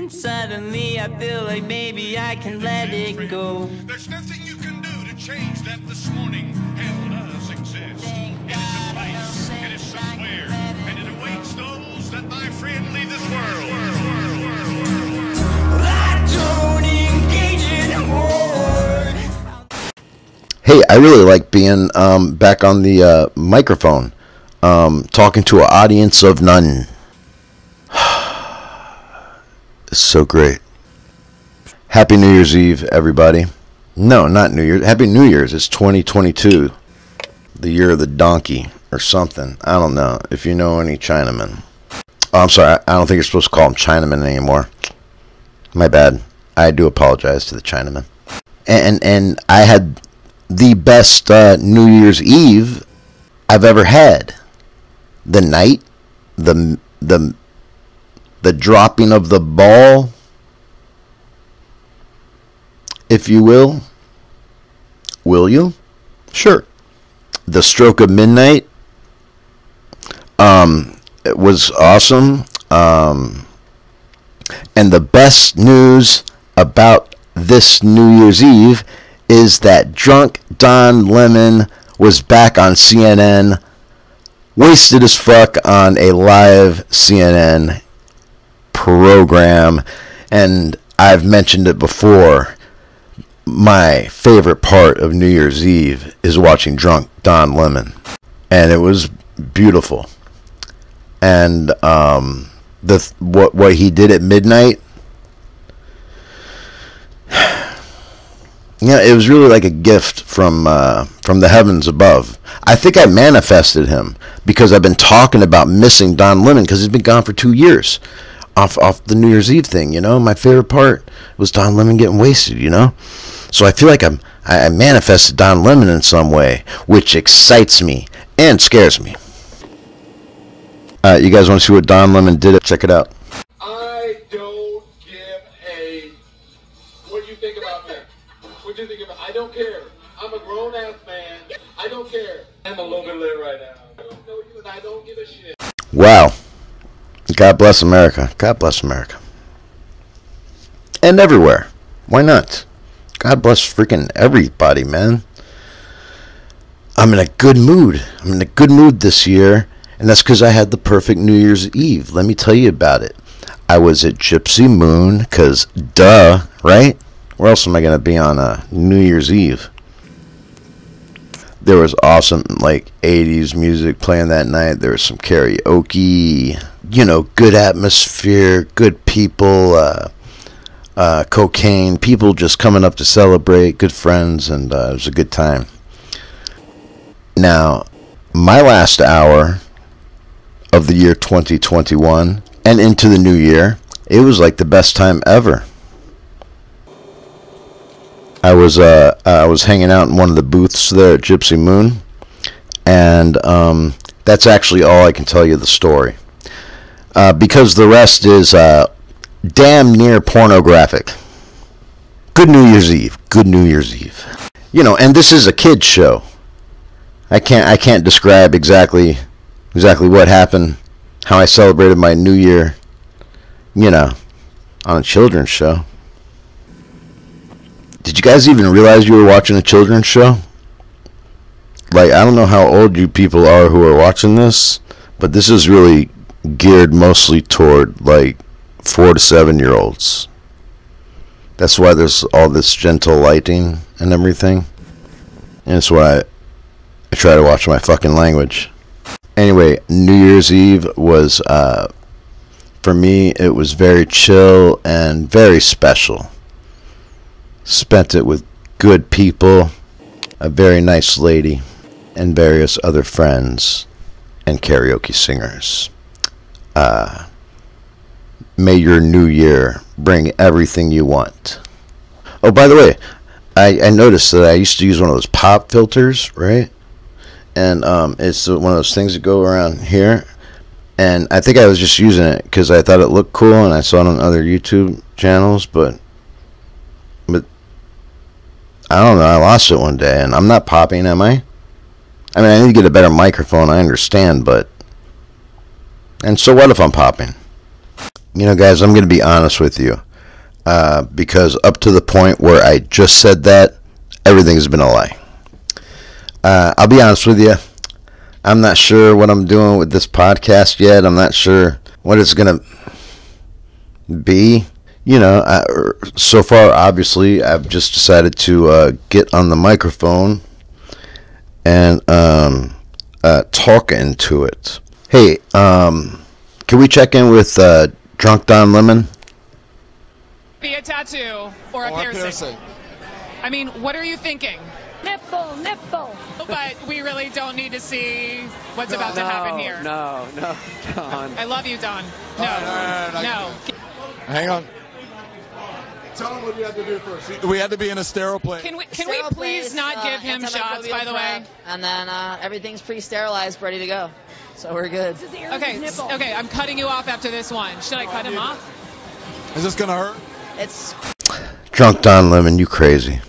And suddenly I feel like maybe I can let it go. There's nothing you can do to change that this morning. Hell does exist. It is a place, it is somewhere, and it awaits those that, my friend, leave this world. I don't engage in war. Hey, I really like being um, back on the uh, microphone, um, talking to an audience of none. It's so great. Happy New Year's Eve, everybody. No, not New Year's. Happy New Year's. It's 2022, the year of the donkey or something. I don't know. If you know any Chinamen. Oh, I'm sorry. I don't think you're supposed to call them Chinamen anymore. My bad. I do apologize to the Chinamen. And and I had the best uh, New Year's Eve I've ever had. The night, the the the dropping of the ball, if you will. Will you? Sure. The stroke of midnight um, it was awesome. Um, and the best news about this New Year's Eve is that drunk Don Lemon was back on CNN, wasted as fuck on a live CNN program. And I've mentioned it before. My favorite part of New Year's Eve is watching drunk Don Lemon. And it was beautiful. And um, the th- what what he did at midnight Yeah, it was really like a gift from uh, from the heavens above. I think I manifested him because I've been talking about missing Don Lemon because he's been gone for two years, off off the New Year's Eve thing. You know, my favorite part was Don Lemon getting wasted. You know, so I feel like I'm I I manifested Don Lemon in some way, which excites me and scares me. Uh, you guys want to see what Don Lemon did? Check it out. I don't give a. What do you think about me? What do you think about? I don't care. I'm a grown ass man. I don't care. I'm a little bit lit right now. I don't know you, and I don't give a shit. Wow. God bless America. God bless America. And everywhere. Why not? God bless freaking everybody, man. I'm in a good mood. I'm in a good mood this year, and that's because I had the perfect New Year's Eve. Let me tell you about it. I was at Gypsy Moon, because duh, right? Where else am I going to be on a New Year's Eve? There was awesome like 80s music playing that night. There was some karaoke you know good atmosphere good people uh, uh, cocaine people just coming up to celebrate good friends and uh, it was a good time. Now my last hour of the year 2021 and into the new year it was like the best time ever I was uh I was hanging out in one of the booths there at Gypsy Moon, and um, that's actually all I can tell you the story, uh, because the rest is uh, damn near pornographic. Good New Year's Eve. Good New Year's Eve. You know, and this is a kids show. I can't I can't describe exactly exactly what happened, how I celebrated my New Year. You know, on a children's show. You guys even realize you were watching a children's show? Like, I don't know how old you people are who are watching this, but this is really geared mostly toward like four to seven year olds. That's why there's all this gentle lighting and everything. And that's why I, I try to watch my fucking language. Anyway, New Year's Eve was, uh, for me, it was very chill and very special spent it with good people, a very nice lady, and various other friends and karaoke singers. Uh, may your new year bring everything you want. Oh, by the way, I, I noticed that I used to use one of those pop filters, right? And um, it's one of those things that go around here. And I think I was just using it because I thought it looked cool and I saw it on other YouTube channels, but but I don't know. I lost it one day, and I'm not popping, am I? I mean, I need to get a better microphone. I understand, but and so what if I'm popping? You know, guys, I'm going to be honest with you. Uh, because up to the point where I just said that, everything has been a lie. Uh, I'll be honest with you. I'm not sure what I'm doing with this podcast yet. I'm not sure what it's going to be. You know, I, so far, obviously, I've just decided to uh, get on the microphone and um, uh, talk into it. Hey, um, can we check in with uh, Drunk Don Lemon? Be a tattoo or a Or a piercing. piercing. I mean, what are you thinking? Nipple, nipple. But we really don't need to see what's about to happen here. No, no, Don. I love you, Don. No, no, no, no, no. no. Hang on. Tell him what we had to do first. We had to be in a sterile place. Can we can we please place, not uh, give him shots? By the way. And then uh, everything's pre-sterilized, ready to go. So we're good. Okay, okay. I'm cutting you off after this one. Should I cut him off? Is this gonna hurt? It's Drunk Don Lemon, you crazy.